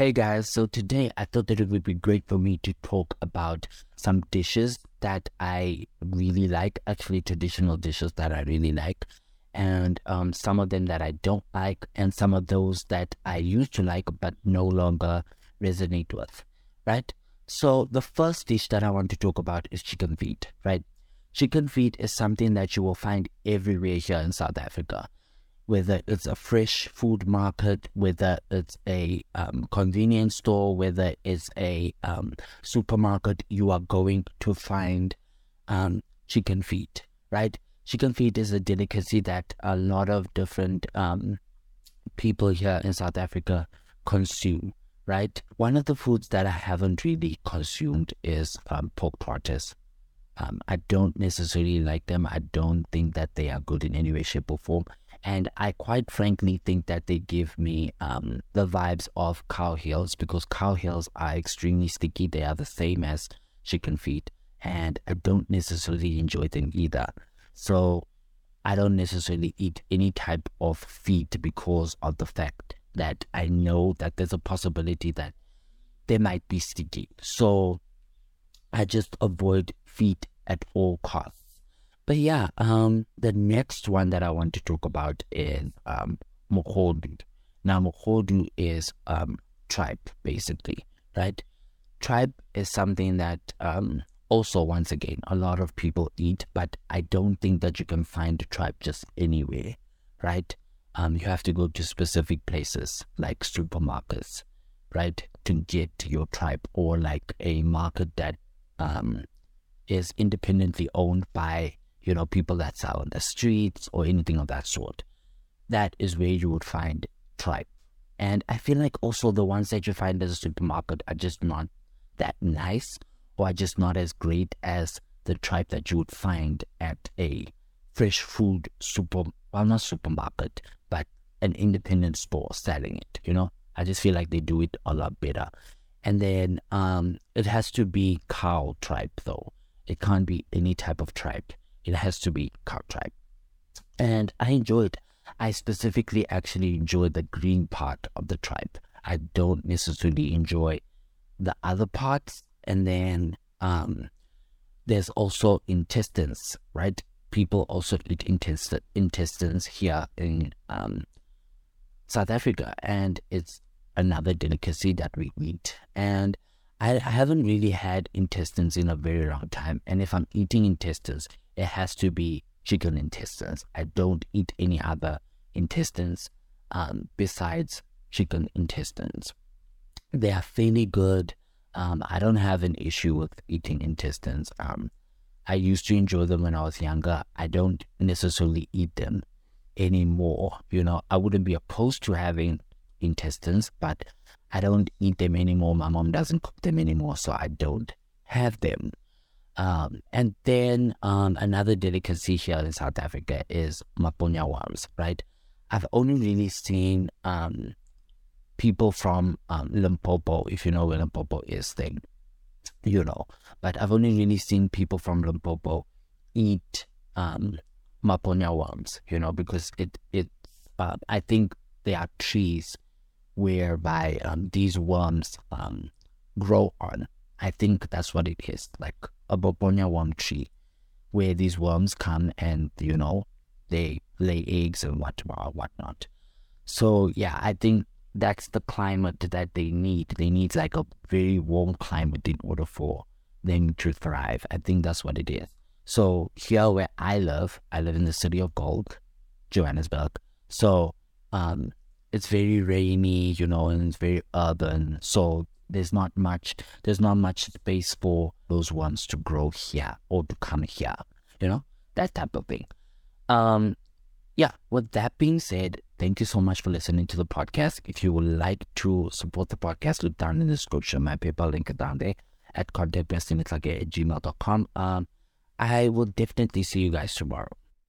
Hey guys, so today I thought that it would be great for me to talk about some dishes that I really like, actually traditional dishes that I really like, and um, some of them that I don't like, and some of those that I used to like but no longer resonate with, right? So the first dish that I want to talk about is chicken feet, right? Chicken feet is something that you will find everywhere here in South Africa whether it's a fresh food market, whether it's a um, convenience store, whether it's a um, supermarket, you are going to find um, chicken feet, right? Chicken feet is a delicacy that a lot of different um, people here in South Africa consume, right? One of the foods that I haven't really consumed is um, pork trotters. Um, I don't necessarily like them. I don't think that they are good in any way, shape, or form. And I quite frankly think that they give me um, the vibes of cow heels because cow heels are extremely sticky. They are the same as chicken feet, and I don't necessarily enjoy them either. So I don't necessarily eat any type of feet because of the fact that I know that there's a possibility that they might be sticky. So I just avoid feet at all costs. But yeah, um, the next one that I want to talk about is um, mogodu. Now, mogodu is um, tripe, basically, right? Tripe is something that um, also, once again, a lot of people eat, but I don't think that you can find tripe just anywhere, right? Um, you have to go to specific places like supermarkets, right, to get your tripe or like a market that um, is independently owned by you know, people that sell on the streets or anything of that sort. That is where you would find tripe. And I feel like also the ones that you find at the supermarket are just not that nice or are just not as great as the tripe that you would find at a fresh food super, well, not supermarket, but an independent store selling it, you know? I just feel like they do it a lot better. And then um, it has to be cow tripe though. It can't be any type of tripe it has to be cow tripe. And I enjoyed, I specifically actually enjoyed the green part of the tripe. I don't necessarily enjoy the other parts. And then um, there's also intestines, right? People also eat intest- intestines here in um, South Africa, and it's another delicacy that we eat. And I, I haven't really had intestines in a very long time. And if I'm eating intestines, it has to be chicken intestines. I don't eat any other intestines um, besides chicken intestines. They are fairly good. Um, I don't have an issue with eating intestines. Um, I used to enjoy them when I was younger. I don't necessarily eat them anymore. You know, I wouldn't be opposed to having intestines, but I don't eat them anymore. My mom doesn't cook them anymore, so I don't have them. Um, and then um, another delicacy here in South Africa is mopane worms, right? I've only really seen um, people from um, Limpopo, if you know where Limpopo is, thing, you know. But I've only really seen people from Limpopo eat um, mopane worms, you know, because it it uh, I think there are trees whereby these worms grow on. I think that's what it is, like a Mopane worm tree where these worms come and, you know, they lay eggs and what, whatnot. So, yeah, I think that's the climate that they need. They need like a very warm climate in order for them to thrive. I think that's what it is. So, here where I live, I live in the city of Gold, Johannesburg. So, um, it's very rainy, you know, and it's very urban. So, there's not much there's not much space for those ones to grow here or to come here you know that type of thing. Um yeah with that being said thank you so much for listening to the podcast. If you would like to support the podcast look down in the description my paypal link down there at contactprestonletlhake at gmail.com um i will definitely see you guys tomorrow